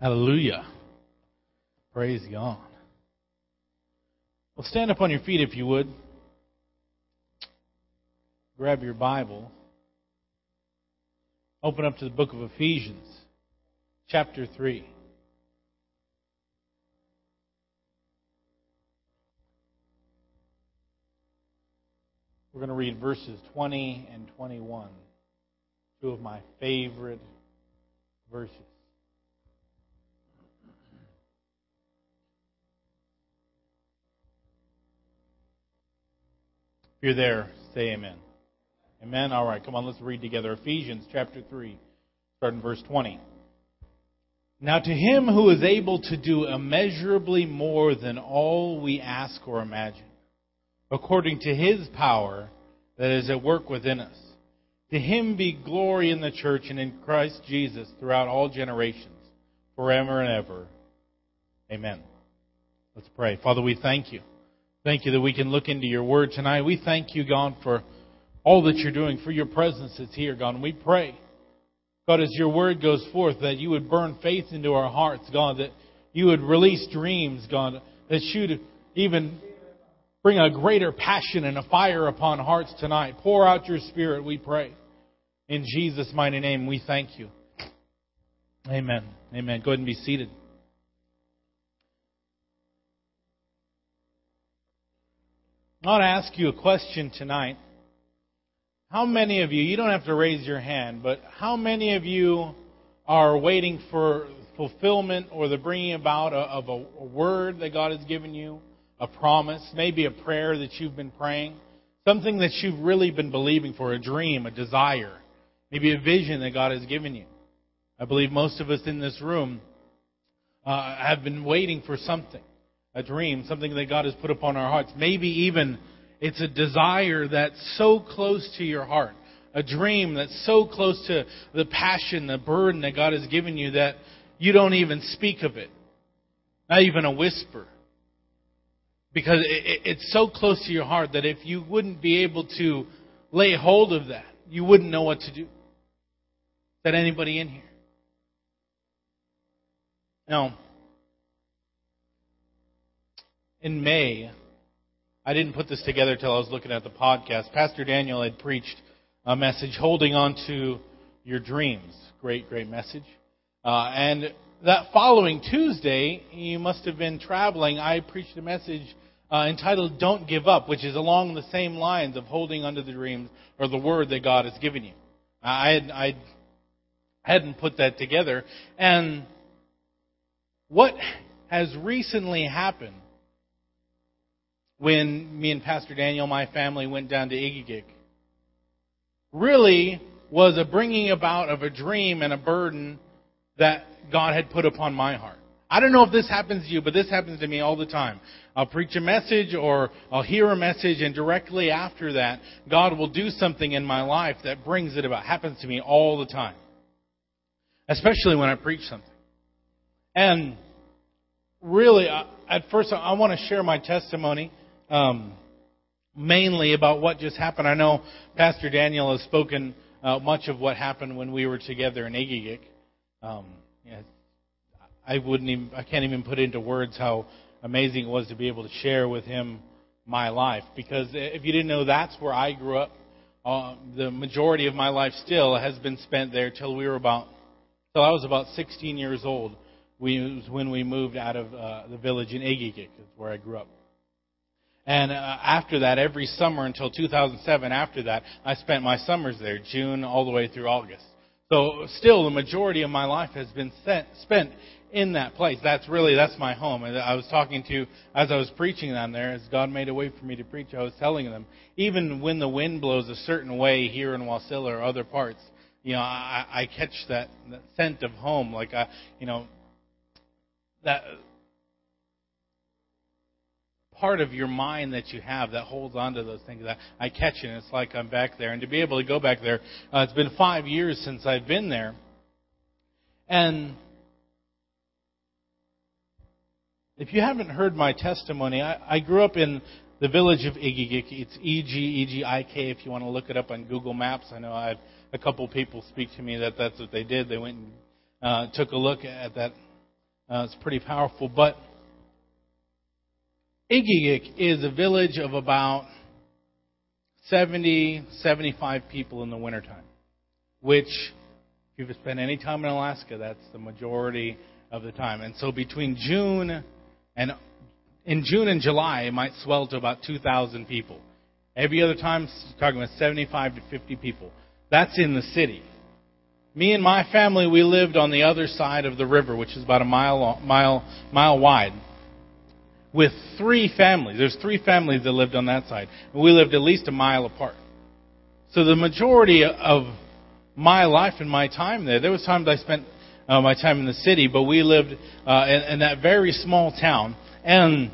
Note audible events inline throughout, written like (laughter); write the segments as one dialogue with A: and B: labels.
A: Hallelujah. Praise God. Well, stand up on your feet if you would. Grab your Bible. Open up to the book of Ephesians, chapter 3. We're going to read verses 20 and 21, two of my favorite verses. You're there, say amen. Amen. All right, come on, let's read together. Ephesians chapter 3, starting verse 20. Now to him who is able to do immeasurably more than all we ask or imagine, according to his power that is at work within us. To him be glory in the church and in Christ Jesus throughout all generations, forever and ever. Amen. Let's pray. Father, we thank you. Thank you that we can look into your word tonight. We thank you, God, for all that you're doing, for your presence that's here, God. And we pray, God, as your word goes forth, that you would burn faith into our hearts, God, that you would release dreams, God, that you'd even bring a greater passion and a fire upon hearts tonight. Pour out your spirit, we pray. In Jesus' mighty name, we thank you. Amen. Amen. Go ahead and be seated. I want to ask you a question tonight. How many of you, you don't have to raise your hand, but how many of you are waiting for fulfillment or the bringing about of a, word that God has given you, a promise, maybe a prayer that you've been praying, something that you've really been believing for, a dream, a desire, maybe a vision that God has given you? I believe most of us in this room uh, have been waiting for something a dream, something that God has put upon our hearts. Maybe even it's a desire that's so close to your heart, a dream that's so close to the passion, the burden that God has given you that you don't even speak of it, not even a whisper. Because it's so close to your heart that if you wouldn't be able to lay hold of that, you wouldn't know what to do. Is that anybody in here? Now, in May, I didn't put this together till I was looking at the podcast. Pastor Daniel had preached a message, holding on to your dreams. Great, great message. Uh, and that following Tuesday, you must have been traveling. I preached a message uh, entitled "Don't Give Up," which is along the same lines of holding onto the dreams or the word that God has given you. I had, I hadn't put that together, and what has recently happened when me and Pastor Daniel, my family, went down to Egegik really was a bringing about of a dream and a burden that God had put upon my heart. I don't know if this happens to you, but this happens to me all the time. I'll preach a message or I'll hear a message and directly after that, God will do something in my life that brings it about. Happens to me all the time. Especially when I preach something. And really, at first, I want to share my testimony um, mainly about what just happened. I know Pastor Daniel has spoken uh, much of what happened when we were together in Egegik. Um, yeah, I wouldn't even, I can't even put into words how amazing it was to be able to share with him my life. Because if you didn't know, that's where I grew up. Uh, the majority of my life still has been spent there till we were about, till I was about 16 years old. We, was when we moved out of uh, the village in That's where I grew up. And uh, after that, every summer until 2007, after that, I spent my summers there, June all the way through August. So still, the majority of my life has been set, spent in that place. That's really, that's my home. And I was talking to, as I was preaching down there, as God made a way for me to preach, I was telling them, even when the wind blows a certain way here in Wasilla or other parts, you know, I, I catch that, that scent of home. Like, I, you know, that part of your mind that you have that holds on to those things. I, I catch it, and it's like I'm back there. And to be able to go back there, uh, it's been five years since I've been there. And if you haven't heard my testimony, I, I grew up in the village of Egegik. It's E G E G I K. If you want to look it up on Google Maps, I know I have a couple people speak to me that that's what they did. They went and uh, took a look at that Uh, it's pretty powerful. But Egegik is a village of about 70, 75 people in the wintertime, which, if you've spent any time in Alaska, that's the majority of the time. And so between June and in June and July, it might swell to about 2,000 people. Every other time, talking about 75 to 50 people. That's in the city. Me and my family, we lived on the other side of the river, which is about a mile mile mile wide, with three families. There's three families that lived on that side. and We lived at least a mile apart. So the majority of my life and my time there, there was times I spent uh, my time in the city, but we lived uh, in, in that very small town. And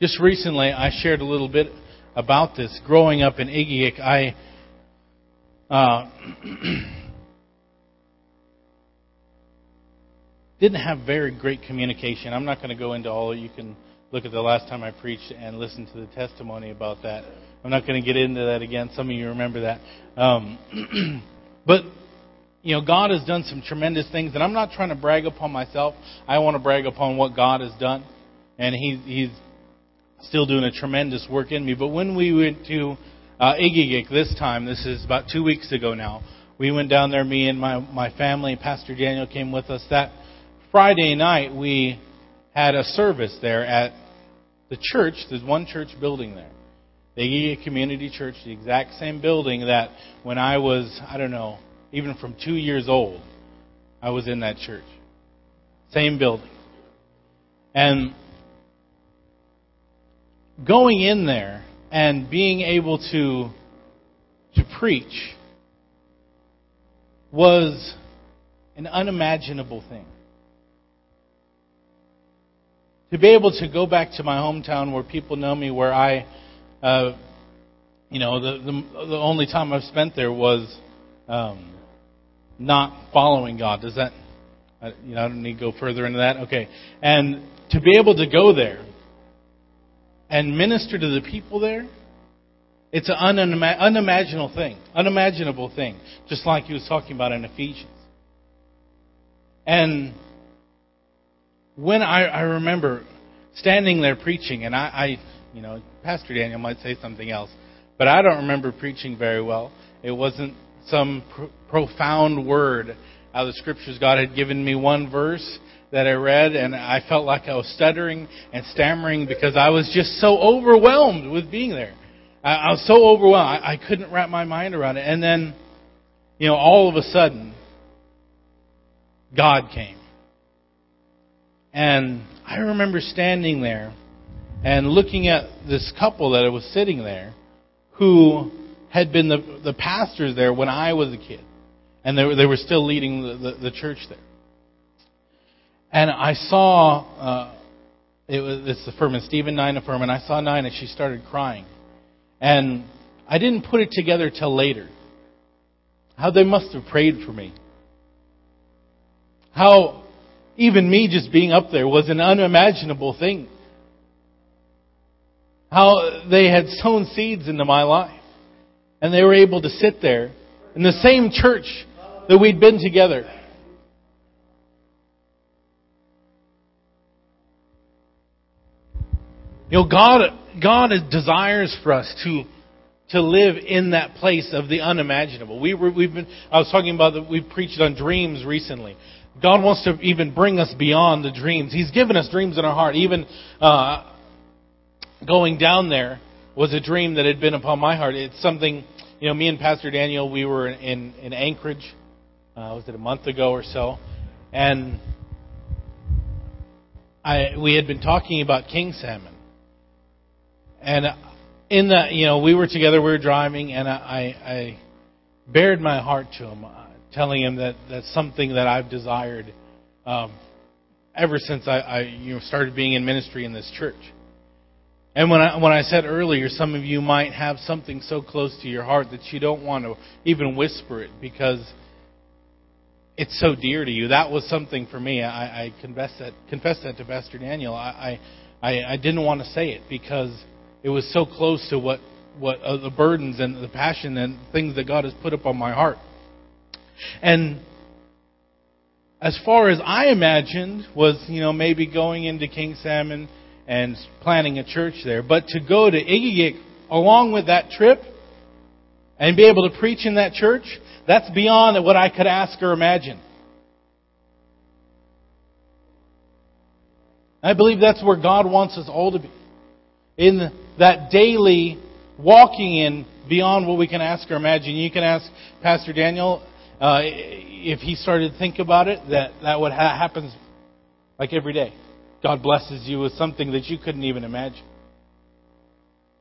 A: just recently, I shared a little bit about this. Growing up in Egegik, I uh, (clears throat) didn't have very great communication. I'm not going to go into all. Of you can look at the last time I preached and listen to the testimony about that. I'm not going to get into that again. Some of you remember that. Um, (clears throat) but you know, God has done some tremendous things, and I'm not trying to brag upon myself. I want to brag upon what God has done, and He's He's still doing a tremendous work in me. But when we went to uh, Egegik this time. This is about two weeks ago now. We went down there, me and my, my family. Pastor Daniel came with us. That Friday night, we had a service there at the church. There's one church building there. The Community Church, the exact same building that when I was, I don't know, even from two years old, I was in that church. Same building. And going in there, and being able to to preach was an unimaginable thing. To be able to go back to my hometown where people know me, where I, uh, you know, the, the, the only time I've spent there was um, not following God. Does that, you know, I don't need to go further into that. Okay, and to be able to go there and minister to the people there, it's an unimaginable thing, unimaginable thing, just like he was talking about in Ephesians. And when I, I remember standing there preaching, and I, I, you know, Pastor Daniel might say something else, but I don't remember preaching very well. It wasn't some pr- profound word out of the scriptures. God had given me one verse, that I read, and I felt like I was stuttering and stammering because I was just so overwhelmed with being there. I, I was so overwhelmed. I, I couldn't wrap my mind around it. And then, you know, all of a sudden, God came. And I remember standing there and looking at this couple that was sitting there who had been the, the pastors there when I was a kid. And they were, they were still leading the, the, the church there. And I saw, uh, it was, it's the Furman, Stephen Nina Furman. I saw Nina, and she started crying. And I didn't put it together till later. How they must have prayed for me. How even me just being up there was an unimaginable thing. How they had sown seeds into my life. And they were able to sit there in the same church that we'd been together You know, God, God desires for us to, to live in that place of the unimaginable. We were, we've been, I was talking about that we preached on dreams recently. God wants to even bring us beyond the dreams. He's given us dreams in our heart. Even uh, going down there was a dream that had been upon my heart. It's something, you know, me and Pastor Daniel, we were in, in Anchorage, uh, was it a month ago or so? And I, we had been talking about king salmon. And in that, you know, we were together, we were driving, and I, I bared my heart to him, telling him that that's something that I've desired um, ever since I, I you know, started being in ministry in this church. And when I, when I said earlier, some of you might have something so close to your heart that you don't want to even whisper it because it's so dear to you. That was something for me. I, I confess that confess that to Pastor Daniel. I, I I didn't want to say it because it was so close to what what uh, the burdens and the passion and things that God has put upon my heart. And as far as I imagined was, you know, maybe going into King Salmon and planning a church there. But to go to Egegik along with that trip and be able to preach in that church, that's beyond what I could ask or imagine. I believe that's where God wants us all to be. In that daily walking in beyond what we can ask or imagine. You can ask Pastor Daniel uh, if he started to think about it, that that would ha- happen like every day. God blesses you with something that you couldn't even imagine.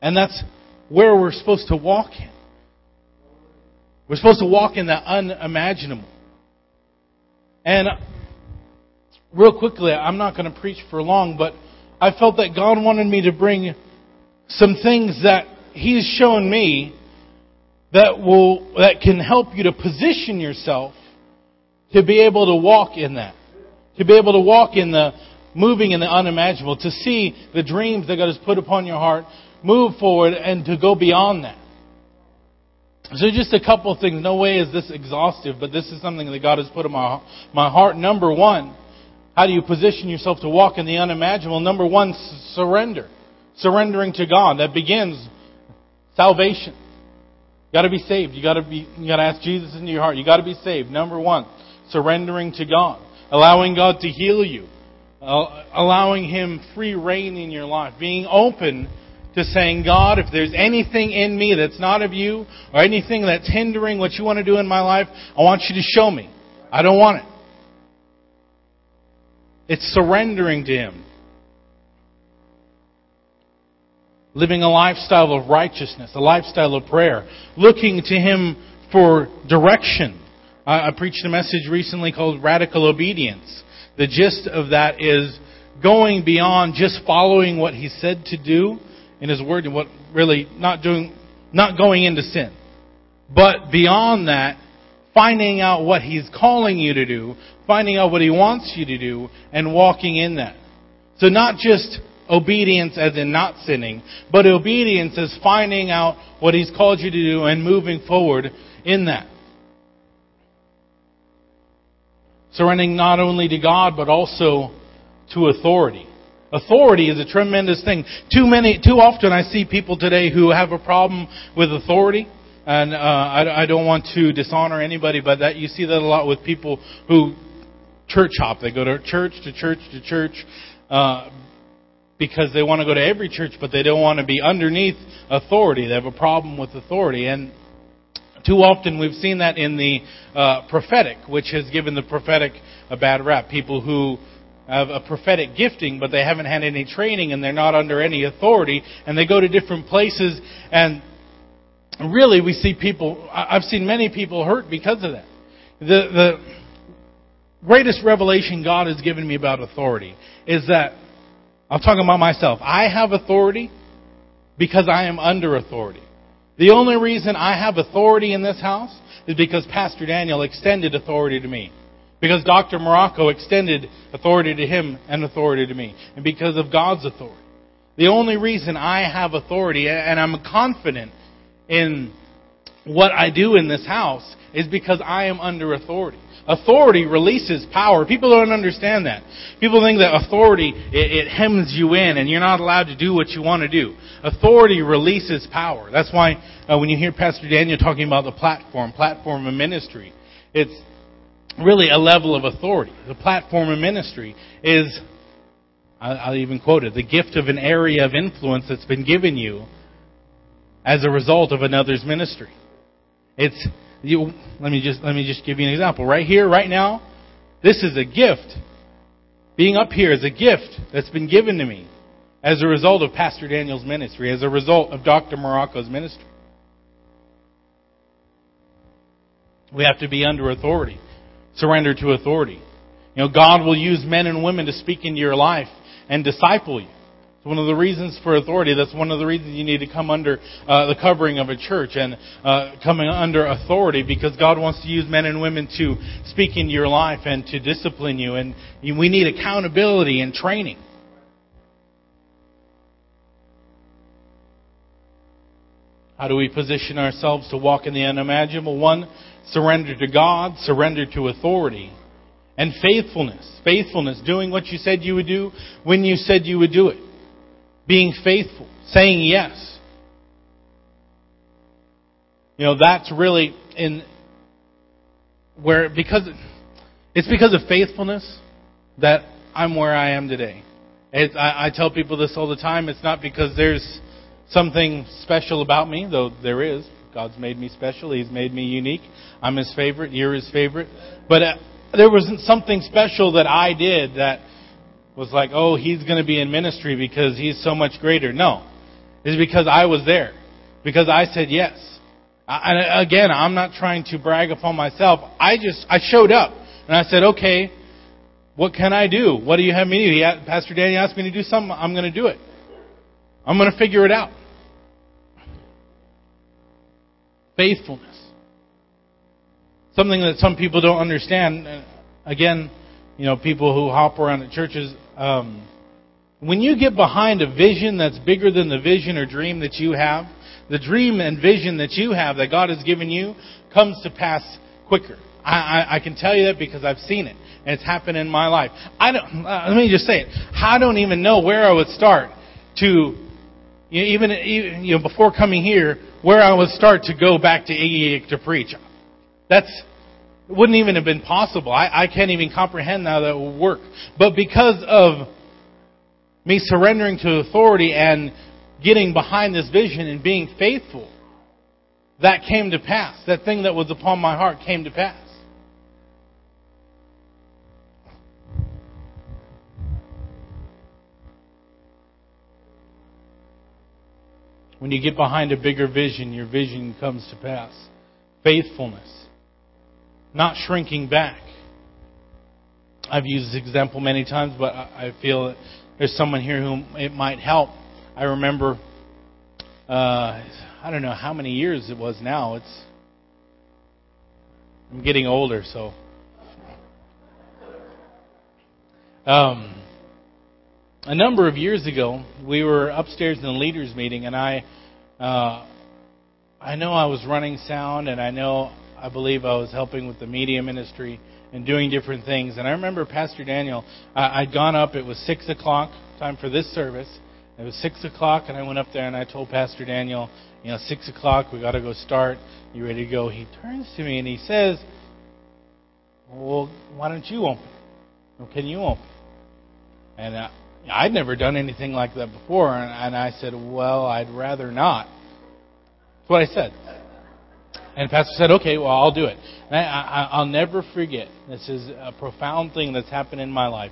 A: And that's where we're supposed to walk in. We're supposed to walk in that unimaginable. And real quickly, I'm not going to preach for long, but I felt that God wanted me to bring some things that He's shown me that will that can help you to position yourself to be able to walk in that. To be able to walk in the moving in the unimaginable, to see the dreams that God has put upon your heart, move forward and to go beyond that. So just a couple of things. No way is this exhaustive, but this is something that God has put in my, my heart. Number one, how do you position yourself to walk in the unimaginable? Number one, surrender. Surrendering to God. That begins salvation. You gotta be saved. You gotta be, you gotta ask Jesus into your heart. You gotta be saved. Number one, surrendering to God. Allowing God to heal you. Allowing Him free reign in your life. Being open to saying, God, if there's anything in me that's not of you, or anything that's hindering what you want to do in my life, I want you to show me. I don't want it. It's surrendering to Him. Living a lifestyle of righteousness, a lifestyle of prayer, looking to Him for direction. I, I preached a message recently called Radical Obedience. The gist of that is going beyond just following what He said to do, in His Word and what really not doing, not going into sin. But beyond that, finding out what He's calling you to do, finding out what He wants you to do, and walking in that. So not just obedience as in not sinning, but obedience as finding out what He's called you to do and moving forward in that. Surrendering not only to God, but also to authority. Authority is a tremendous thing. Too many, too often I see people today who have a problem with authority. And uh, I, I don't want to dishonor anybody, but that you see that a lot with people who church hop. They go to church to church to church uh, because they want to go to every church, but they don't want to be underneath authority. They have a problem with authority, and too often we've seen that in the uh, prophetic, which has given the prophetic a bad rap. People who have a prophetic gifting, but they haven't had any training and they're not under any authority, and they go to different places, and really we see people, I've seen many people hurt because of that. The, the greatest revelation God has given me about authority is that, I'm talking about myself, I have authority because I am under authority. The only reason I have authority in this house is because Pastor Daniel extended authority to me. Because Dr. Morocco extended authority to him and authority to me. And because of God's authority. The only reason I have authority and I'm confident in what I do in this house is because I am under authority. Authority releases power. People don't understand that. People think that authority, it, it, hems you in and you're not allowed to do what you want to do. Authority releases power. That's why uh, when you hear Pastor Daniel talking about the platform, platform of ministry, it's really a level of authority. The platform of ministry is, I'll even quote it, the gift of an area of influence that's been given you as a result of another's ministry. It's, you, let me just, let me just give you an example. Right here, right now, this is a gift. Being up here is a gift that's been given to me as a result of Pastor Daniel's ministry, as a result of Dr. Morocco's ministry. We have to be under authority surrender to authority. You know, God will use men and women to speak into your life and disciple you. One of the reasons for authority. That's one of the reasons you need to come under uh, the covering of a church and uh, coming under authority because God wants to use men and women to speak into your life and to discipline you. And we need accountability and training. How do we position ourselves to walk in the unimaginable? One, surrender to God, surrender to authority, And faithfulness. Faithfulness. Doing what you said you would do when you said you would do it. Being faithful. Saying yes. You know, that's really in where, because, it's because of faithfulness that I'm where I am today. I, I tell people this all the time. It's not because there's something special about me, though there is. God's made me special. He's made me unique. I'm His favorite. You're His favorite. But uh, there wasn't something special that I did that was like, oh, he's going to be in ministry because he's so much greater. No. It's because I was there. Because I said yes. And again, I'm not trying to brag upon myself. I just, I showed up and I said, okay, what can I do? What do you have me do? Pastor Danny asked me to do something. I'm going to do it. I'm going to figure it out. Faithfulness. Something that some people don't understand. Again, you know, people who hop around at churches, um, when you get behind a vision that's bigger than the vision or dream that you have, the dream and vision that you have that God has given you comes to pass quicker. I, I, I can tell you that because I've seen it. And it's happened in my life. I don't, uh, let me just say it. I don't even know where I would start to, you know, even, you know, before coming here, where I would start to go back to Iggy to preach. That's, wouldn't even have been possible. I, I can't even comprehend how that would work. But because of me surrendering to authority and getting behind this vision and being faithful, that came to pass. That thing that was upon my heart came to pass. When you get behind a bigger vision, your vision comes to pass. Faithfulness. Not shrinking back. I've used this example many times, but I feel that there's someone here whom it might help. I remember, uh, I don't know how many years it was now. It's I'm getting older, so. Um, a number of years ago, we were upstairs in the leaders' meeting, and I, uh, I know I was running sound, and I know I believe I was helping with the media ministry and doing different things. And I remember Pastor Daniel, I'd gone up. It was six o'clock, time for this service. It was six o'clock, and I went up there and I told Pastor Daniel, you know, six o'clock, we got to go start. You ready to go? He turns to me and he says, "Well, why don't you open? Well, can you open?" And uh, I'd never done anything like that before, and, and I said, Well, I'd rather not. That's what I said. And Pastor said, Okay, well, I'll do it. And I, I, I'll never forget. This is a profound thing that's happened in my life.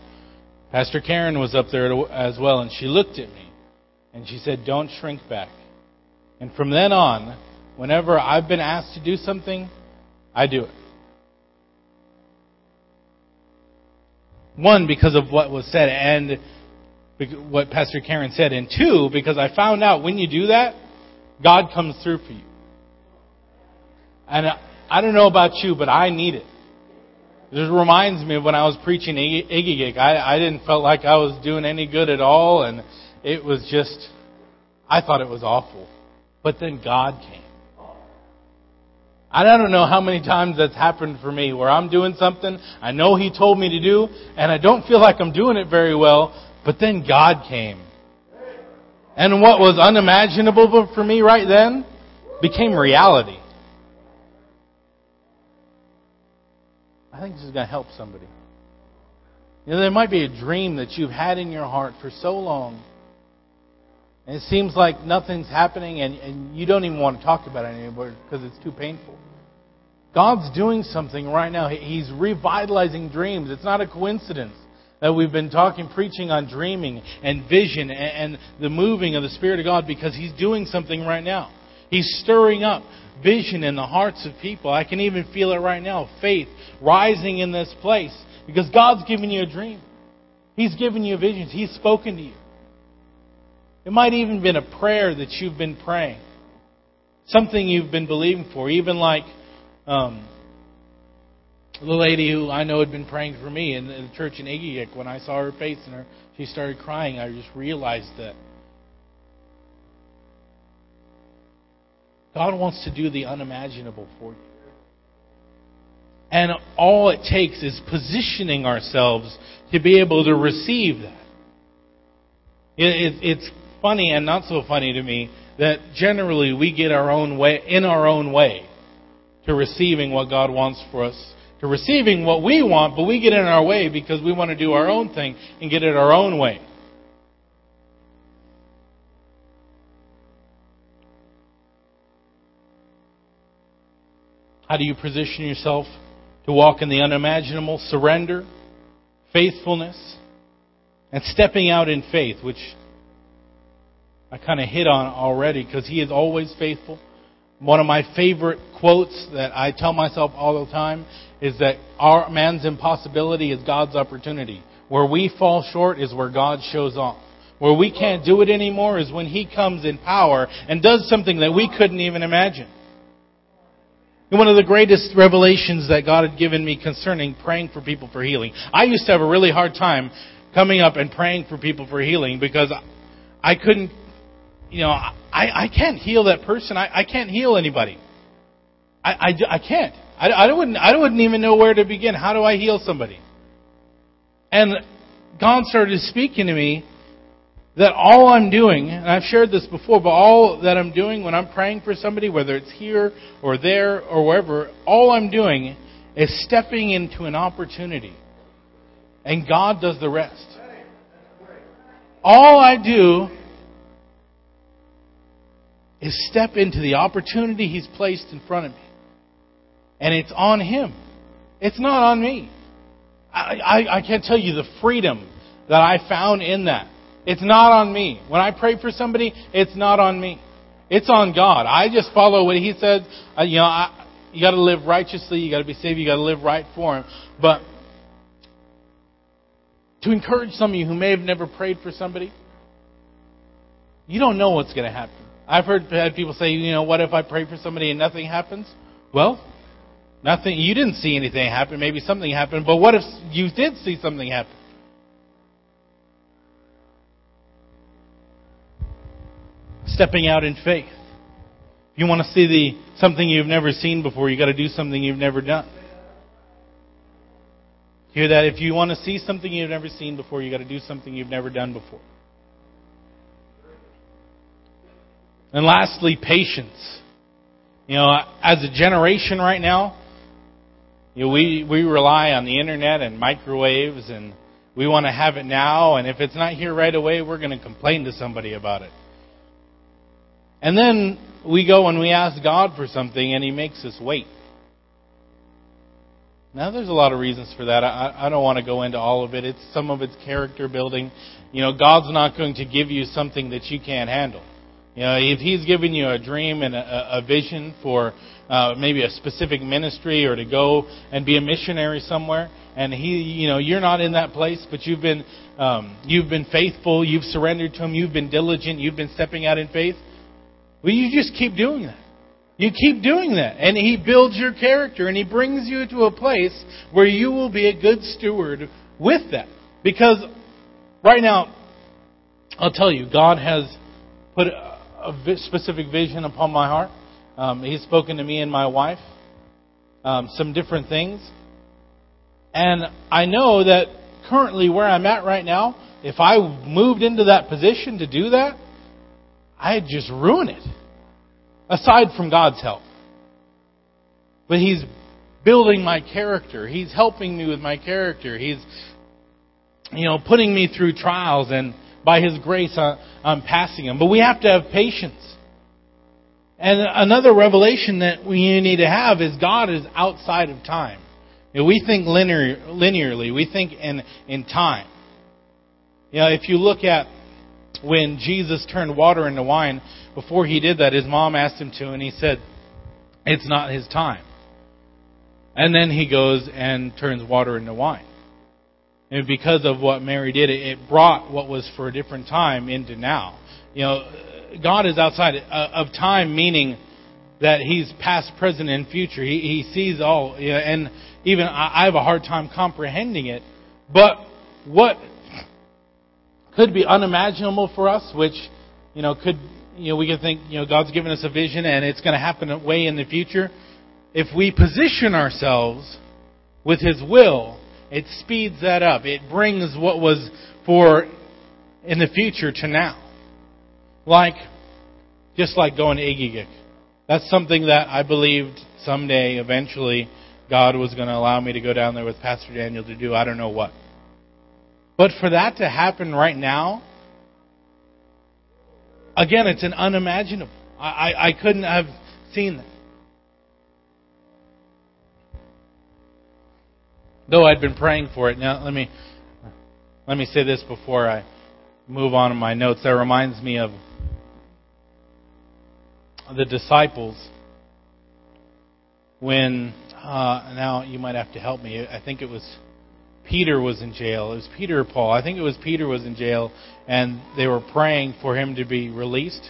A: Pastor Karen was up there as well, and she looked at me and she said, Don't shrink back. And from then on, whenever I've been asked to do something, I do it. One, because of what was said, and what Pastor Karen said. And two, because I found out when you do that, God comes through for you. And I don't know about you, but I need it. Just reminds me of when I was preaching Iggy I, I didn't feel like I was doing any good at all, and it was just, I thought it was awful. But then God came. I don't know how many times that's happened for me where I'm doing something I know He told me to do, and I don't feel like I'm doing it very well, but then God came. And what was unimaginable for me right then became reality. I think this is going to help somebody. You know, there might be a dream that you've had in your heart for so long, and it seems like nothing's happening, and, and you don't even want to talk about it anymore because it's too painful. God's doing something right now. He's revitalizing dreams. It's not a coincidence that we've been talking, preaching on dreaming and vision and, and the moving of the Spirit of God because He's doing something right now. He's stirring up vision in the hearts of people. I can even feel it right now. Faith rising in this place because God's given you a dream. He's given you visions. He's spoken to you. It might even been a prayer that you've been praying. Something you've been believing for. Even like um, the lady who I know had been praying for me in the church in Egegik, when I saw her face and her, she started crying, I just realized that God wants to do the unimaginable for you. And all it takes is positioning ourselves to be able to receive that. It, it, it's funny and not so funny to me that generally we get our own way, in our own way to receiving what God wants for us, to receiving what we want, but we get in our way because we want to do our own thing and get it our own way. How do you position yourself to walk in the unimaginable surrender, faithfulness, and stepping out in faith, which I kind of hit on already because he is always faithful. One of my favorite quotes that I tell myself all the time is that our man's impossibility is God's opportunity. Where we fall short is where God shows off. Where we can't do it anymore is when he comes in power and does something that we couldn't even imagine. One of the greatest revelations that God had given me concerning praying for people for healing. I used to have a really hard time coming up and praying for people for healing because I couldn't, you know, I, I can't heal that person. I, I can't heal anybody. I, I, I can't. I, I, wouldn't, I wouldn't even know where to begin. How do I heal somebody? And God started speaking to me that all I'm doing, and I've shared this before, but all that I'm doing when I'm praying for somebody, whether it's here or there or wherever, all I'm doing is stepping into an opportunity. And God does the rest. All I do is step into the opportunity He's placed in front of me. And it's on Him. It's not on me. I, I, I can't tell you the freedom that I found in that. It's not on me. When I pray for somebody, it's not on me. It's on God. I just follow what He says. Uh, you know, I, you got to live righteously. You got to be saved. You got to live right for Him. But to encourage some of you who may have never prayed for somebody, you don't know what's going to happen. I've heard had people say, you know, what if I pray for somebody and nothing happens? Well, nothing. You didn't see anything happen. Maybe something happened. But what if you did see something happen? Stepping out in faith. If you want to see the something you've never seen before, you've got to do something you've never done. Hear that? If you want to see something you've never seen before, you've got to do something you've never done before. And lastly, patience. You know, as a generation right now, you know, we, we rely on the internet and microwaves and we want to have it now and if it's not here right away, we're going to complain to somebody about it. And then we go and we ask God for something and He makes us wait. Now, there's a lot of reasons for that. I, I don't want to go into all of it. It's some of it's character building. You know, God's not going to give you something that you can't handle. You know, if He's given you a dream and a, a vision for uh, maybe a specific ministry or to go and be a missionary somewhere, and He, you know, you're not in that place, but you've been um, you've been faithful, you've surrendered to Him, you've been diligent, you've been stepping out in faith. Well, you just keep doing that. You keep doing that. And He builds your character and He brings you to a place where you will be a good steward with that. Because right now, I'll tell you, God has put a specific vision upon my heart. Um, he's spoken to me and my wife um, some different things. And I know that currently where I'm at right now, if I moved into that position to do that, I'd just ruin it. Aside from God's help. But He's building my character. He's helping me with my character. He's, you know, putting me through trials and by His grace uh, I'm passing them. But we have to have patience. And another revelation that we need to have is God is outside of time. You know, we think linear, linearly. We think in, in time. You know, if you look at when Jesus turned water into wine, before he did that, his mom asked him to, and he said, It's not his time. And then he goes and turns water into wine. And because of what Mary did, it brought what was for a different time into now. You know, God is outside uh, of time, meaning that He's past, present, and future. He, he sees all. And even I have a hard time comprehending it. But what could be unimaginable for us, which, you know, could, you know, we could think, you know, God's given us a vision and it's going to happen way in the future. If we position ourselves with His will, it speeds that up. It brings what was for in the future to now. Like, just like going to Egegik. That's something that I believed someday, eventually, God was going to allow me to go down there with Pastor Daniel to do I don't know what. But for that to happen right now, again, it's an unimaginable. I, I, I couldn't have seen that. Though I'd been praying for it. Now, let me let me say this before I move on in my notes. That reminds me of the disciples when uh, now you might have to help me. I think it was Peter was in jail. It was Peter or Paul. I think it was Peter was in jail, and they were praying for him to be released.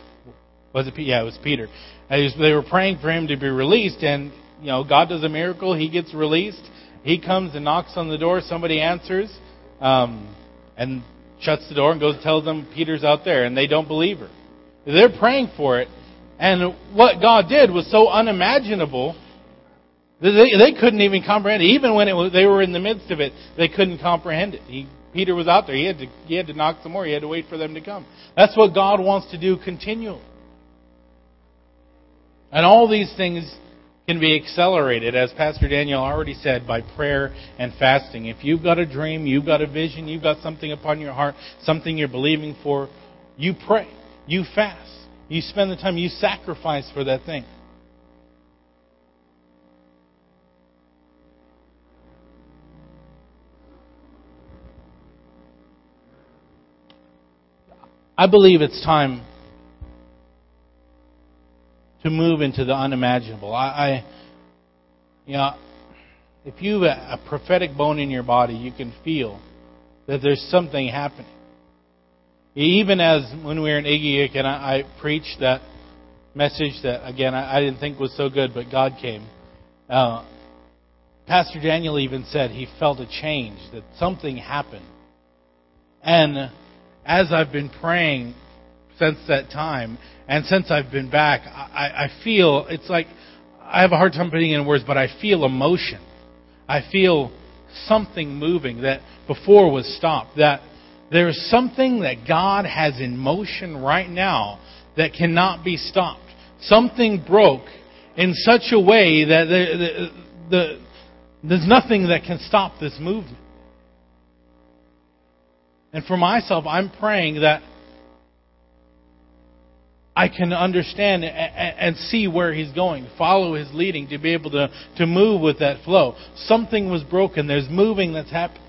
A: Was it? Yeah, it was Peter. They were praying for him to be released, and you know, God does a miracle. He gets released. He comes and knocks on the door. Somebody answers, um, and shuts the door and goes and tells them Peter's out there, and they don't believe her. They're praying for it, and what God did was so unimaginable they, they couldn't even comprehend it. Even when it was, they were in the midst of it, they couldn't comprehend it. He, Peter was out there. He had, to, he had to knock some more. He had to wait for them to come. That's what God wants to do continually. And all these things can be accelerated, as Pastor Daniel already said, by prayer and fasting. If you've got a dream, you've got a vision, you've got something upon your heart, something you're believing for, you pray. You fast. You spend the time, you sacrifice for that thing. I believe it's time to move into the unimaginable. I, I you know, if you have a prophetic bone in your body, you can feel that there's something happening. Even as when we were in Iggy and I, I preached that message that, again, I, I, didn't think was so good, but God came. Uh, Pastor Daniel even said he felt a change, that something happened. And as I've been praying since that time, and since I've been back, I, I feel it's like I have a hard time putting it in words, but I feel emotion. I feel something moving that before was stopped. That there's something that God has in motion right now that cannot be stopped. Something broke in such a way that the, the, the, there's nothing that can stop this movement. And for myself, I'm praying that I can understand and see where he's going, follow his leading, to be able to, to move with that flow. Something was broken. There's moving that's happening.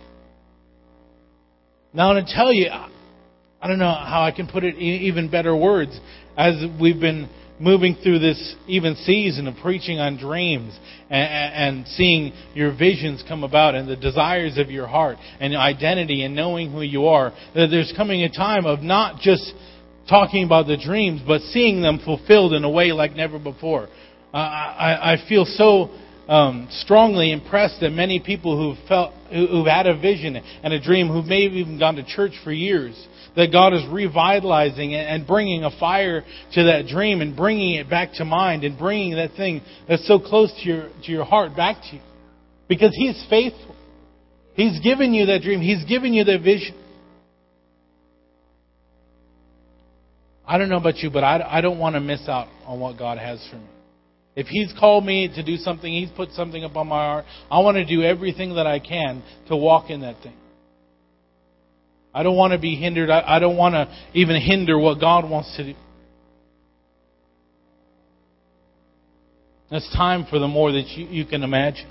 A: Now, to tell you, I don't know how I can put it in even better words. As we've been moving through this even season of preaching on dreams and, and, seeing your visions come about and the desires of your heart and identity and knowing who you are, that there's coming a time of not just talking about the dreams, but seeing them fulfilled in a way like never before. I, I feel so um, strongly impressed that many people who've felt, who've had a vision and a dream, who've maybe even gone to church for years, that God is revitalizing and bringing a fire to that dream and bringing it back to mind and bringing that thing that's so close to your, to your heart back to you. Because He's faithful. He's given you that dream. He's given you that vision. I don't know about you, but I, I don't want to miss out on what God has for me. If He's called me to do something, He's put something upon my heart, I want to do everything that I can to walk in that thing. I don't want to be hindered. I, I don't want to even hinder what God wants to do. It's time for the more that you, you can imagine.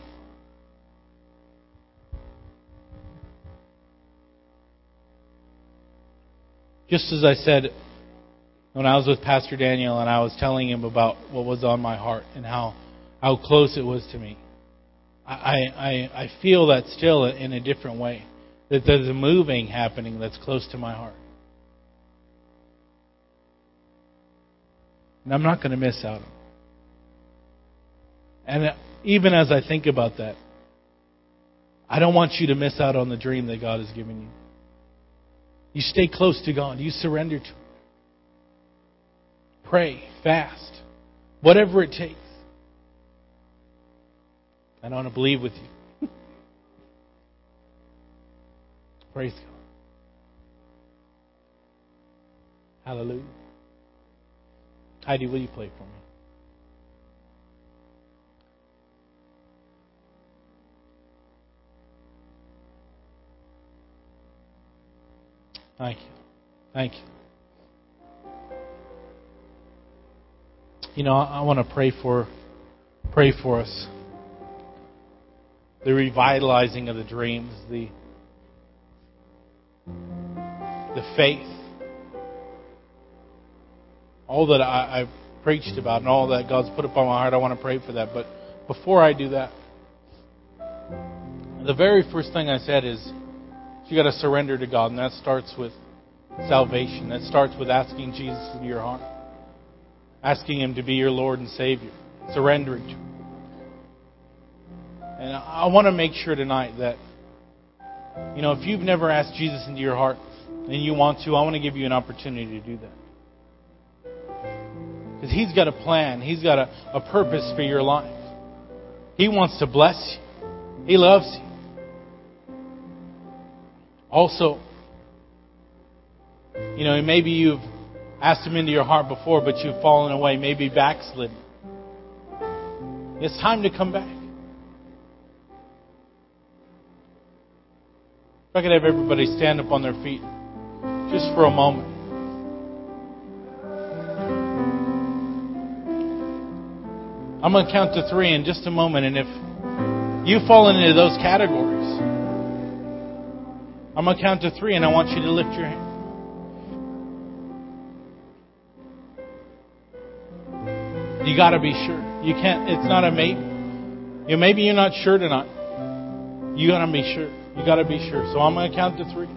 A: Just as I said when I was with Pastor Daniel and I was telling him about what was on my heart and how, how close it was to me, I, I, I feel that still in a different way that there's a moving happening that's close to my heart. And I'm not going to miss out on it. And uh, even as I think about that, I don't want you to miss out on the dream that God has given you. You stay close to God. You surrender to Him. Pray, fast, whatever it takes. I want to believe with you. Praise God. Hallelujah. Heidi, will you play for me? Thank you. Thank you. You know, I, I want to pray for pray for us. The revitalizing of the dreams, the the faith, all that I, I've preached about and all that God's put upon my heart, I want to pray for that. But before I do that, the very first thing I said is you got to surrender to God, and that starts with salvation. That starts with asking Jesus into your heart, asking Him to be your Lord and Savior, surrendering to Him. And I want to make sure tonight that, you know, if you've never asked Jesus into your heart and you want to, I want to give you an opportunity to do that. Because He's got a plan, He's got a, a purpose for your life. He wants to bless you, He loves you. Also, you know, maybe you've asked Him into your heart before, but you've fallen away, maybe backslidden. It's time to come back. If I could have everybody stand up on their feet just for a moment. I'm going to count to three in just a moment, and if you fall into those categories, I'm going to count to three, and I want you to lift your hand. You got to be sure. You can't. It's not a maybe. You know, maybe you're not sure tonight. You got to be sure. You got to be sure. So I'm going to count to three,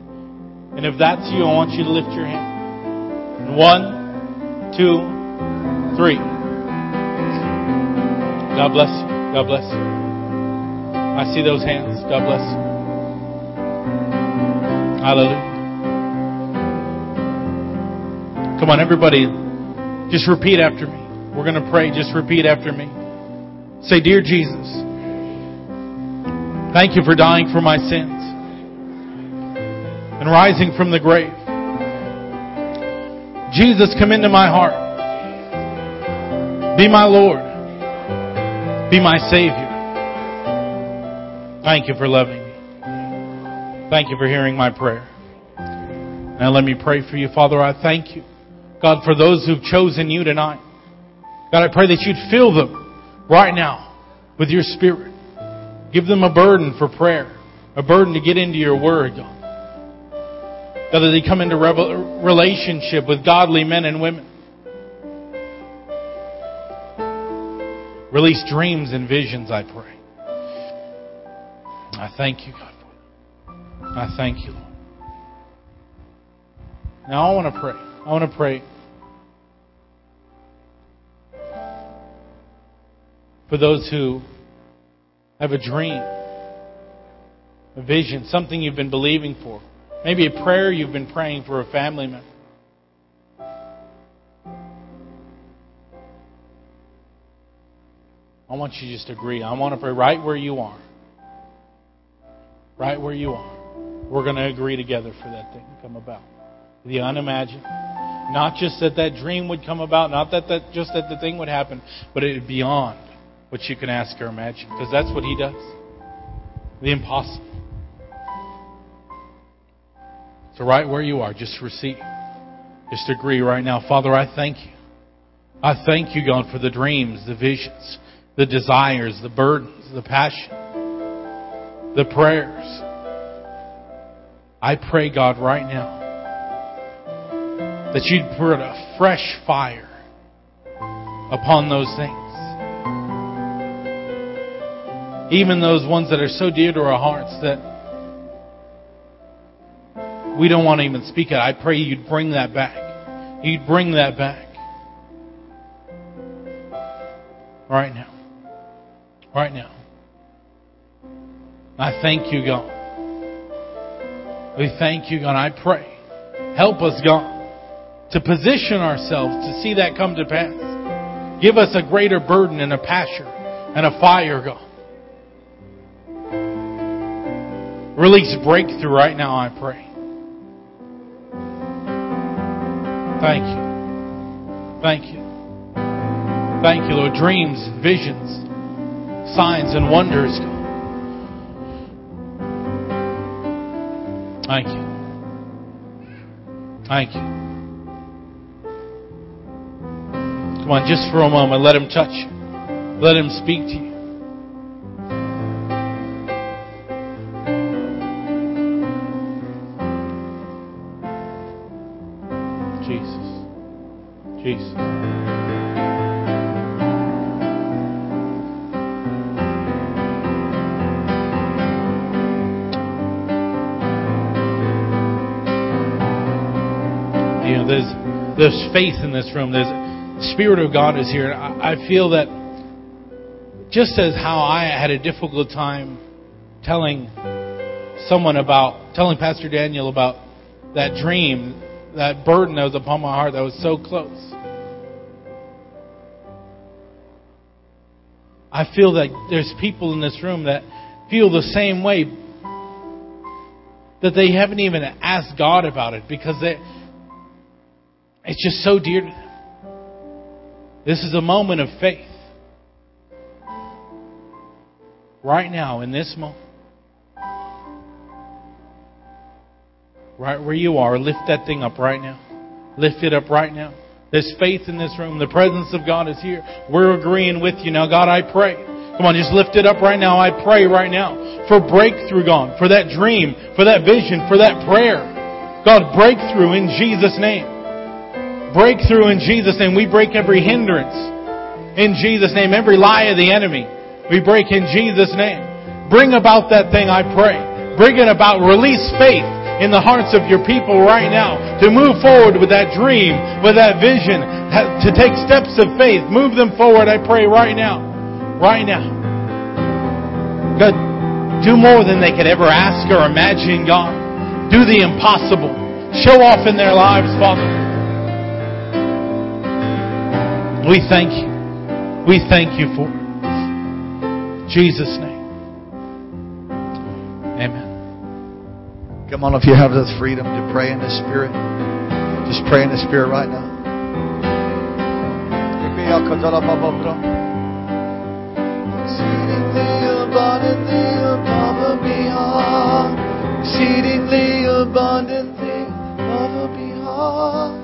A: and if that's you, I want you to lift your hand. One, two, three. God bless you. God bless you. I see those hands. God bless you. Hallelujah. Come on, everybody, just repeat after me. We're going to pray. Just repeat after me. Say, Dear Jesus, thank you for dying for my sins and rising from the grave. Jesus, come into my heart. Be my Lord. Be my Savior. Thank you for loving me. Thank you for hearing my prayer. Now let me pray for you. Father, I thank you. God, for those who've chosen you tonight. God, I pray that you'd fill them right now with your spirit. Give them a burden for prayer, a burden to get into your word, God. God, that they come into relationship with godly men and women. Release dreams and visions, I pray. I thank you, God. I thank you, Lord. Now I want to pray. I want to pray for those who have a dream, a vision, something you've been believing for. Maybe a prayer you've been praying for a family member. I want you to just agree. I want to pray right where you are. Right where you are. We're going to agree together for that thing to come about. The unimagined. Not just that that dream would come about, not that, that just that the thing would happen, but it would be beyond what you can ask or imagine. Because that's what He does. The impossible. So, right where you are, just receive. Just agree right now. Father, I thank you. I thank you, God, for the dreams, the visions, the desires, the burdens, the passion, the prayers. I pray, God, right now that you'd put a fresh fire upon those things. Even those ones that are so dear to our hearts that we don't want to even speak it. I pray you'd bring that back. You'd bring that back. Right now. Right now. I thank you, God. We thank you, God. I pray. Help us, God, to position ourselves to see that come to pass. Give us a greater burden and a passion and a fire, God. Release breakthrough right now, I pray. Thank you. Thank you. Thank you, Lord. Dreams, visions, signs, and wonders. Thank you. Thank you. Come on, just for a moment, let Him touch you. Let Him speak to you. This room. There's the Spirit of God is here. I, I feel that just as how I had a difficult time telling someone about telling Pastor Daniel about that dream, that burden that was upon my heart that was so close. I feel that there's people in this room that feel the same way that they haven't even asked God about it because they, it's just so dear to them. This is a moment of faith. Right now, in this moment. Right where you are, lift that thing up right now. Lift it up right now. There's faith in this room. The presence of God is here. We're agreeing with you now. God, I pray. Come on, just lift it up right now. I pray right now for breakthrough, God, for that dream, for that vision, for that prayer. God, breakthrough in Jesus' name. Breakthrough in Jesus' name. We break every hindrance in Jesus' name, every lie of the enemy. We break in Jesus' name. Bring about that thing, I pray. Bring it about. Release faith in the hearts of your people right now to move forward with that dream, with that vision, to take steps of faith. Move them forward, I pray, right now. Right now. God, do more than they could ever ask or imagine, God. Do the impossible. Show off in their lives, Father. We thank you. We thank you for it. Jesus' name. Amen.
B: Come on, if you have the freedom to pray in the Spirit, just pray in the Spirit right now. Exceedingly abundantly above and beyond. Exceedingly abundantly above and beyond.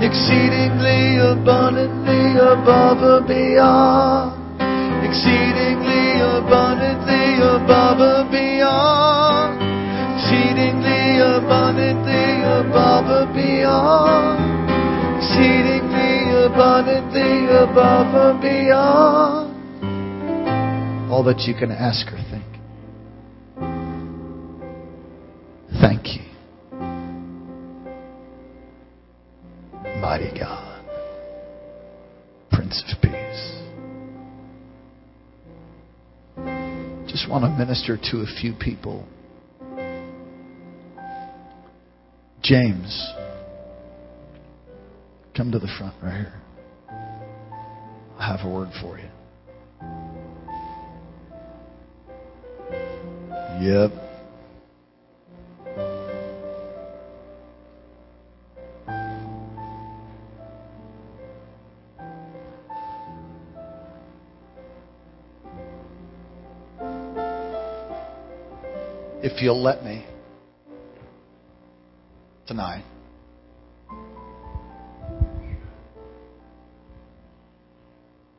B: Exceedingly abundantly above and beyond. Exceedingly abundantly above and beyond exceedingly abundantly above and beyond, exceedingly abundantly above and beyond all that you can ask or think. Thank you, mighty God, Prince of Peace. Just want to minister to a few people. James, come to the front right here. I have a word for you. Yep. If you'll let me tonight.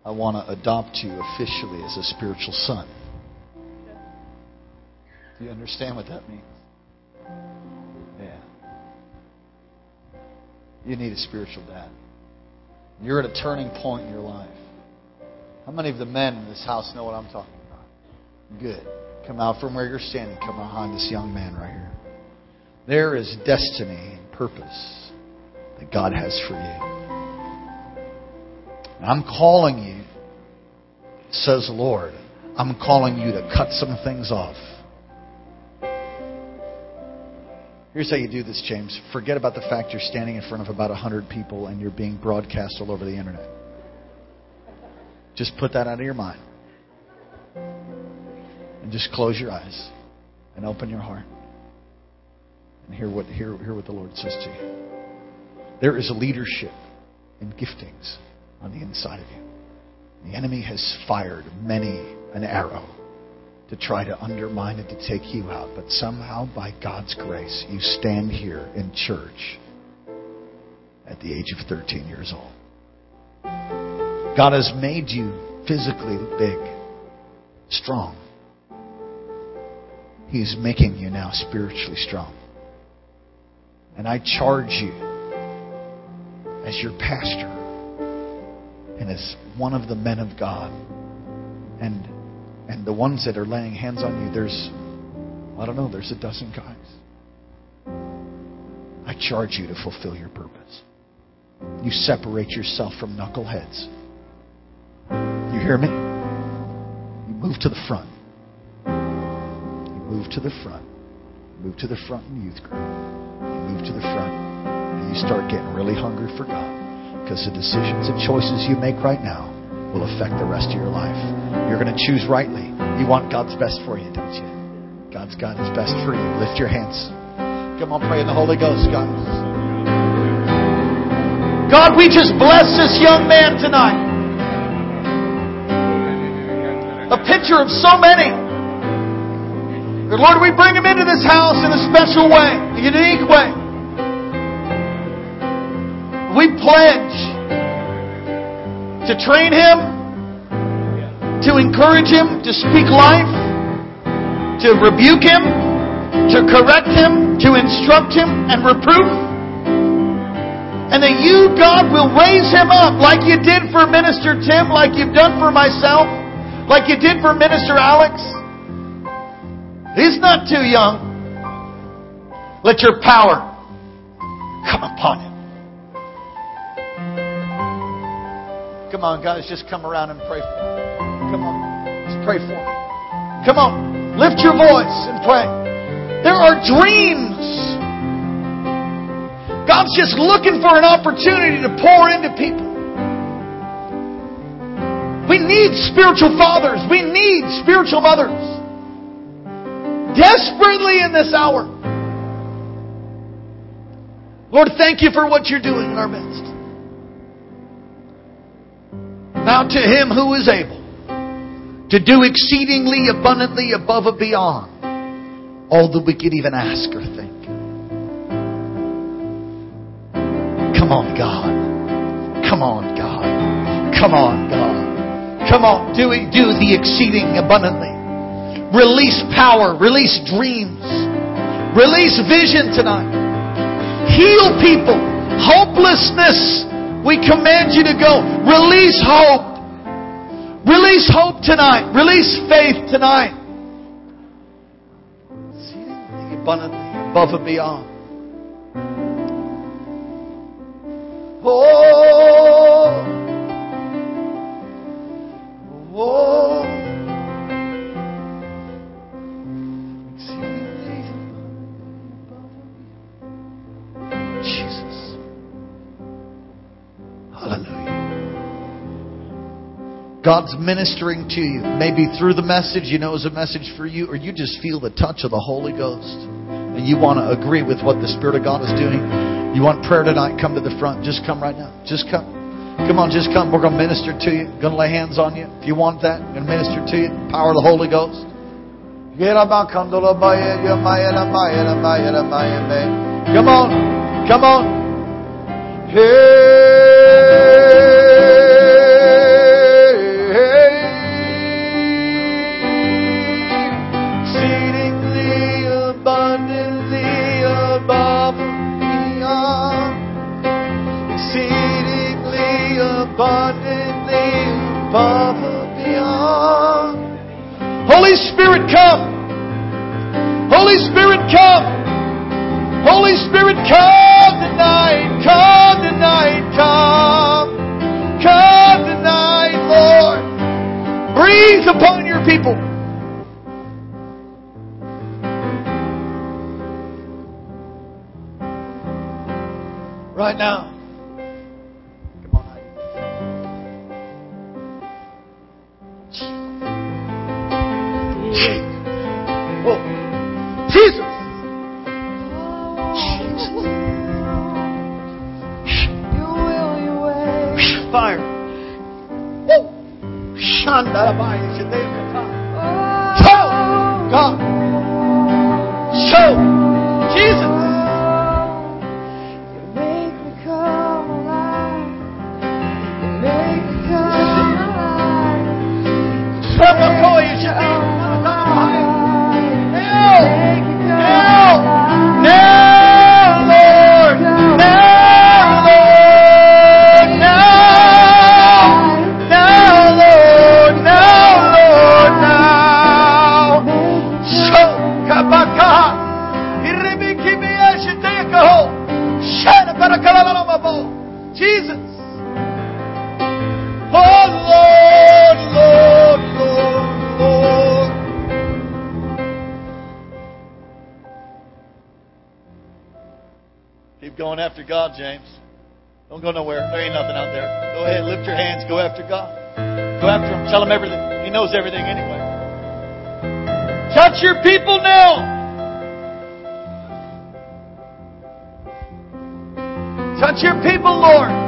B: I want to adopt you officially as a spiritual son. Do you understand what that means? Yeah. You need a spiritual dad. You're at a turning point in your life. How many of the men in this house know what I'm talking about? Good. Come out from where you're standing. Come behind this young man right here. There is destiny and purpose that God has for you. And I'm calling you, says the Lord, I'm calling you to cut some things off. Here's how you do this, James. Forget about the fact you're standing in front of about 100 people and you're being broadcast all over the internet. Just put that out of your mind. Just close your eyes. and open your heart and hear what, hear, hear what the Lord says to you. There is leadership and giftings on the inside of you. The enemy has fired many an arrow to try to undermine and to take you out. But somehow, by God's grace, you stand here in church at the age of 13 years old. God has made you physically big, strong. He's making you now spiritually strong. And I charge you as your pastor and as one of the men of God and and the ones that are laying hands on you, there's I don't know, there's a dozen guys. I charge you to fulfill your purpose. You separate yourself from knuckleheads. You hear me? You move to the front. Move to the front. Move to the front in youth group. You move to the front. And you start getting really hungry for God. Because the decisions and choices you make right now will affect the rest of your life. You're going to choose rightly. You want God's best for you, don't you? God's got His best for you. Lift your hands. Come on, pray in the Holy Ghost, guys. God, we just bless this young man tonight. A picture of so many. Lord, we bring him into this house in a special way, a unique way. We pledge to train him, to encourage him, to speak life, to rebuke him, to correct him, to instruct him and reproof. And that you, God, will raise him up like you did for Minister Tim, like you've done for myself, like you did for Minister Alex. He's not too young. Let your power come upon him. Come on, guys, just come around and pray for him. Come on, just pray for him. Come on, lift your voice and pray. There are dreams God's just looking for an opportunity to pour into people. We need spiritual fathers. We need spiritual mothers. Desperately in this hour. Lord, thank you for what you're doing in our midst. Now to him who is able to do exceedingly abundantly above and beyond all that we could even ask or think. Come on, God. Come on, God. Come on, God. Come on, do it, do the exceeding abundantly. Release power, release dreams, release vision tonight. Heal people. Hopelessness, we command you to go. Release hope. Release hope tonight. Release faith tonight. Exceedingly abundantly above and beyond. Oh, oh, God's ministering to you. Maybe through the message, you know was a message for you, or you just feel the touch of the Holy Ghost and you want to agree with what the Spirit of God is doing. You want prayer tonight? Come to the front. Just come right now. Just come. Come on, just come. We're going to minister to you. Going to lay hands on you. If you want that, going to minister to you. Power of the Holy Ghost. Come on. Come on. Exceedingly come. Holy Spirit, come. Holy Spirit, come tonight. Come tonight. Come. Come tonight, Lord. Breathe upon your people. Right now. Keep going after God, James. Don't go nowhere. There ain't nothing out there. Go ahead, lift your hands, go after God. Go after Him. Tell Him everything. He knows everything anyway. Touch your people now. Touch your people, Lord.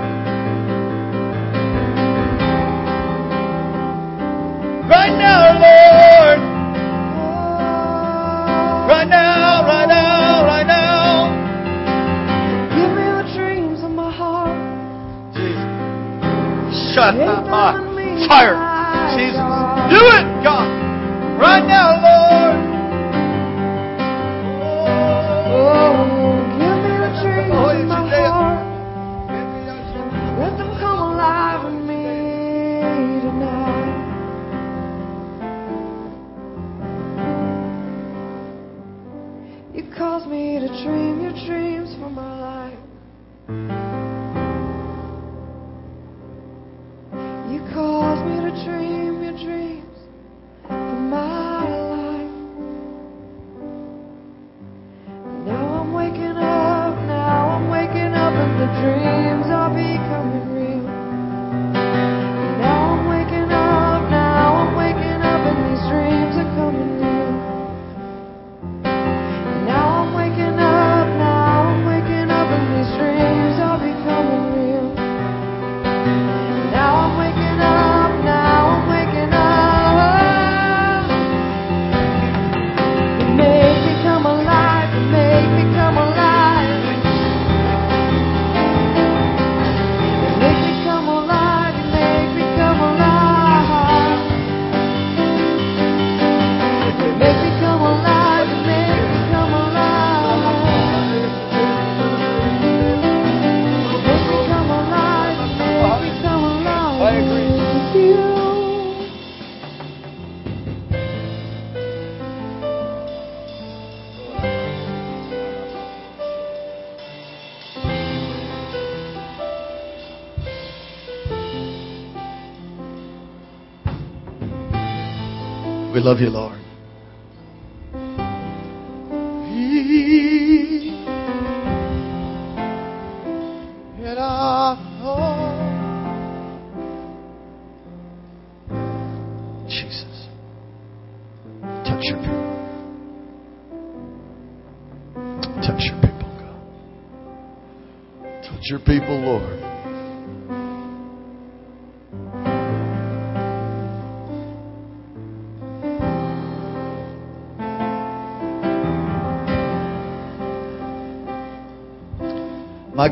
B: Love you, Lord.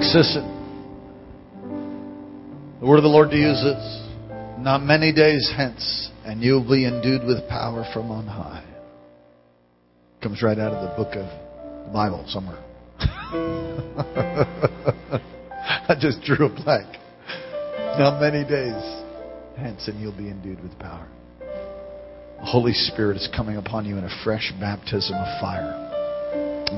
B: Sisson. The word of the Lord to use is not many days hence, and you'll be endued with power from on high. Comes right out of the book of the Bible somewhere. (laughs) I just drew a blank. Not many days hence, and you'll be endued with power. The Holy Spirit is coming upon you in a fresh baptism of fire.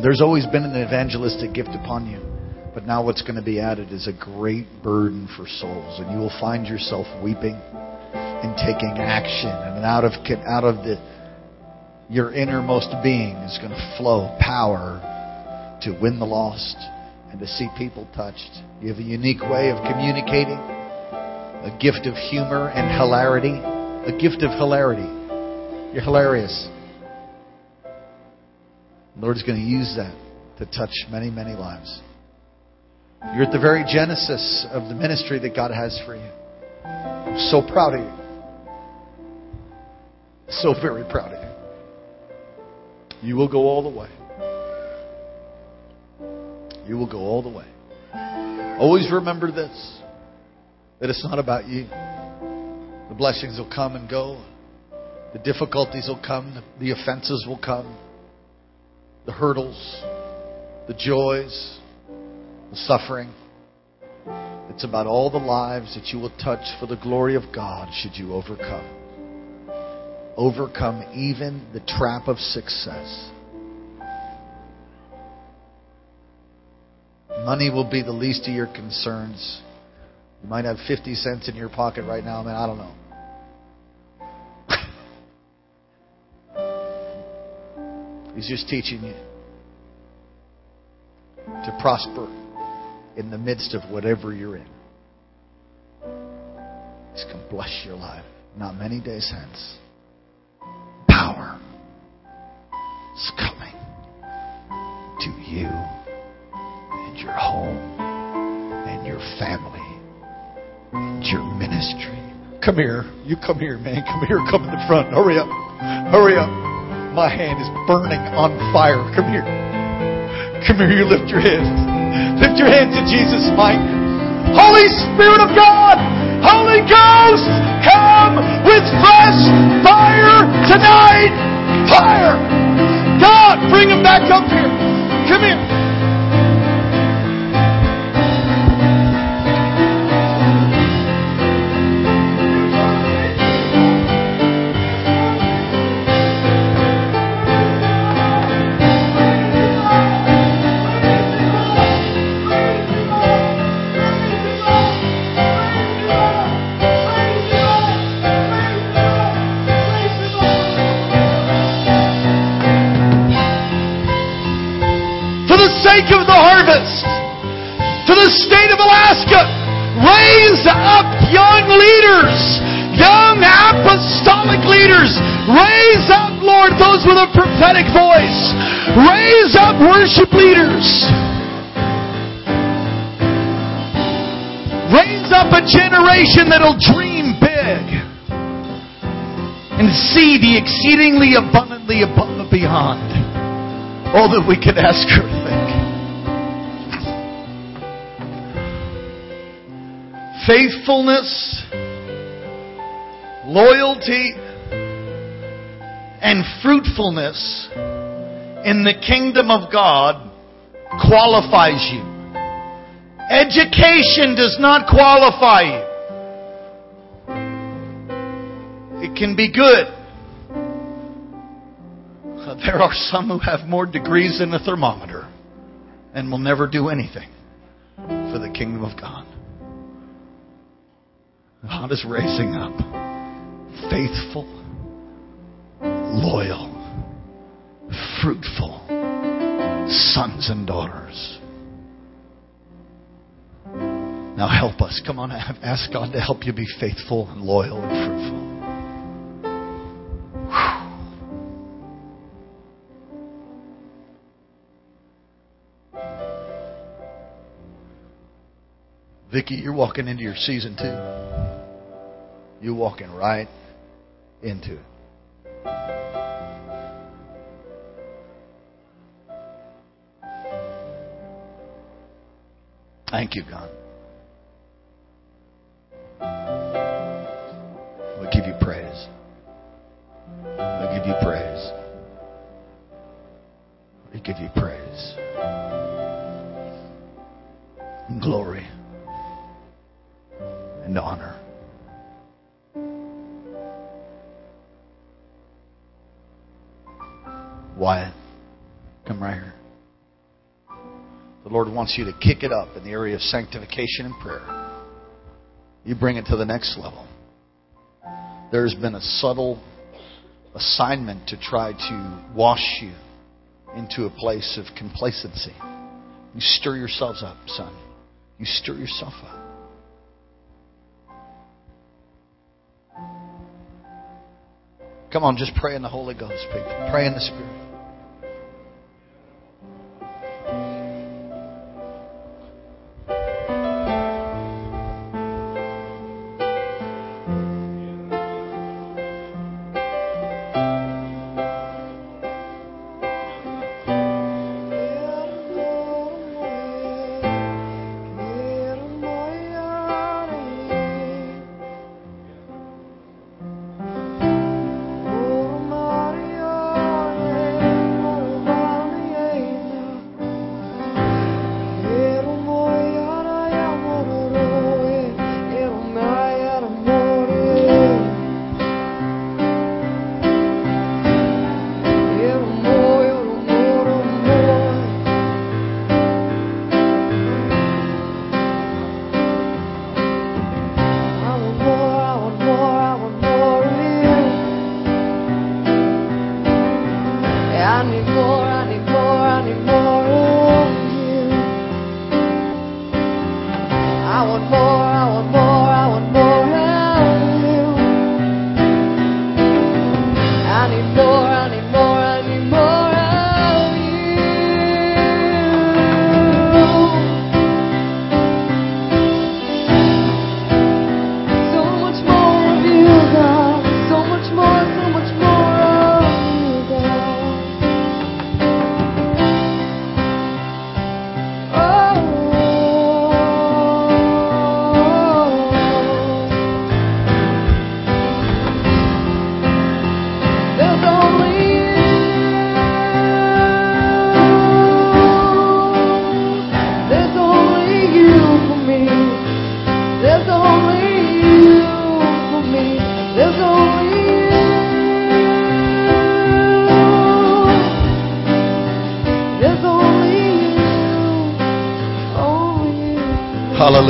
B: There's always been an evangelistic gift upon you. But now what's going to be added is a great burden for souls. And you will find yourself weeping and taking action. And out of, out of the, your innermost being is going to flow power to win the lost and to see people touched. You have a unique way of communicating, a gift of humor and hilarity, a gift of hilarity. You're hilarious. The Lord's going to use that to touch many, many lives. You're at the very genesis of the ministry that God has for you. I'm so proud of you. So very proud of you. You will go all the way. You will go all the way. Always remember this that it's not about you. The blessings will come and go, the difficulties will come, the offenses will come, the hurdles, the joys, the suffering. It's about all the lives that you will touch for the glory of God should you overcome. Overcome even the trap of success. Money will be the least of your concerns. You might have 50 cents in your pocket right now, man. I don't know. (laughs) He's just teaching you to prosper in the midst of whatever you're in. He's going to bless your life. Not many days hence. Power is coming to you and your home and your family and your ministry. Come here. You come here, man. Come here. Come in the front. Hurry up. Hurry up. My hand is burning on fire. Come here. Come here. You lift your hands. Lift your hands to Jesus, Mike. Holy Spirit of God. Holy Ghost. Come with fresh fire tonight. Fire. God, bring him back up here. Come here. Raise up, Lord, those with a prophetic voice. Raise up worship leaders. Raise up a generation that'll dream big and see the exceedingly abundantly above and beyond all that we could ask or think. Faithfulness, loyalty, and fruitfulness in the kingdom of God qualifies you. Education does not qualify you. It can be good. Uh, there are some who have more degrees than a thermometer and will never do anything for the kingdom of God. God is raising up faithful, loyal, fruitful sons and daughters. Now help us. Come on, ask God to help you be faithful and loyal and fruitful. Vicky, you're walking into your season two. You're walking right into it. Thank you, God. Wants you to kick it up in the area of sanctification and prayer. You bring it to the next level. There's been a subtle assignment to try to wash you into a place of complacency. You stir yourselves up, son. You stir yourself up. Come on, just pray in the Holy Ghost, people. Pray in the Spirit.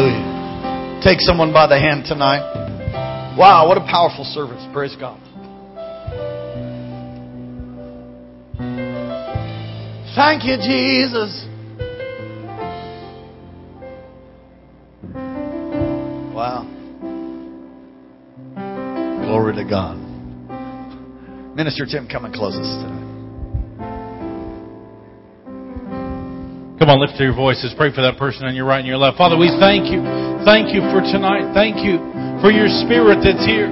B: Hallelujah. Take someone by the hand tonight. Wow, what a powerful service. Praise God. Thank you, Jesus. Wow. Glory to God. Minister Tim, come and close us tonight.
A: Come on, lift your voices. Pray for that person on your right and your left. Father, we thank you. Thank you for tonight. Thank you for your spirit that's here.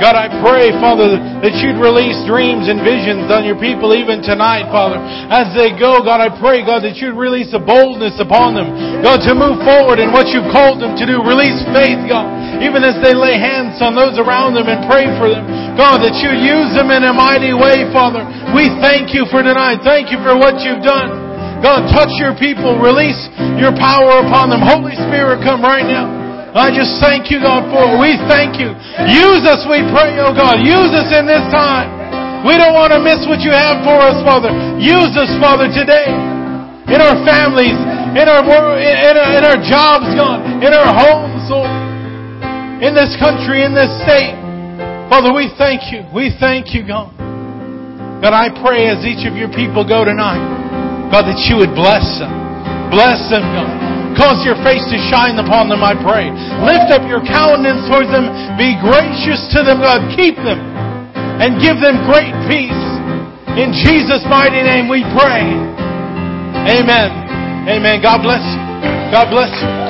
A: God, I pray, Father, that you'd release dreams and visions on your people even tonight, Father. As they go, God, I pray, God, that you'd release a boldness upon them. God, to move forward in what you've called them to do. Release faith, God, even as they lay hands on those around them and pray for them. God, that you'd use them in a mighty way, Father. We thank you for tonight. Thank you for what you've done. God, touch your people. Release your power upon them. Holy Spirit, come right now. I just thank you, God, for it. We thank you. Use us, we pray, oh God. Use us in this time. We don't want to miss what you have for us, Father. Use us, Father, today. In our families, in our in our, in our jobs, God, in our homes, Lord. In this country, in this state. Father, we thank you. We thank you, God. God, I pray as each of your people go tonight, God, that you would bless them. Bless them, God. Cause your face to shine upon them, I pray. Lift up your countenance towards them. Be gracious to them, God. Keep them and give them great peace. In Jesus' mighty name we pray. Amen. Amen. God bless you. God bless you.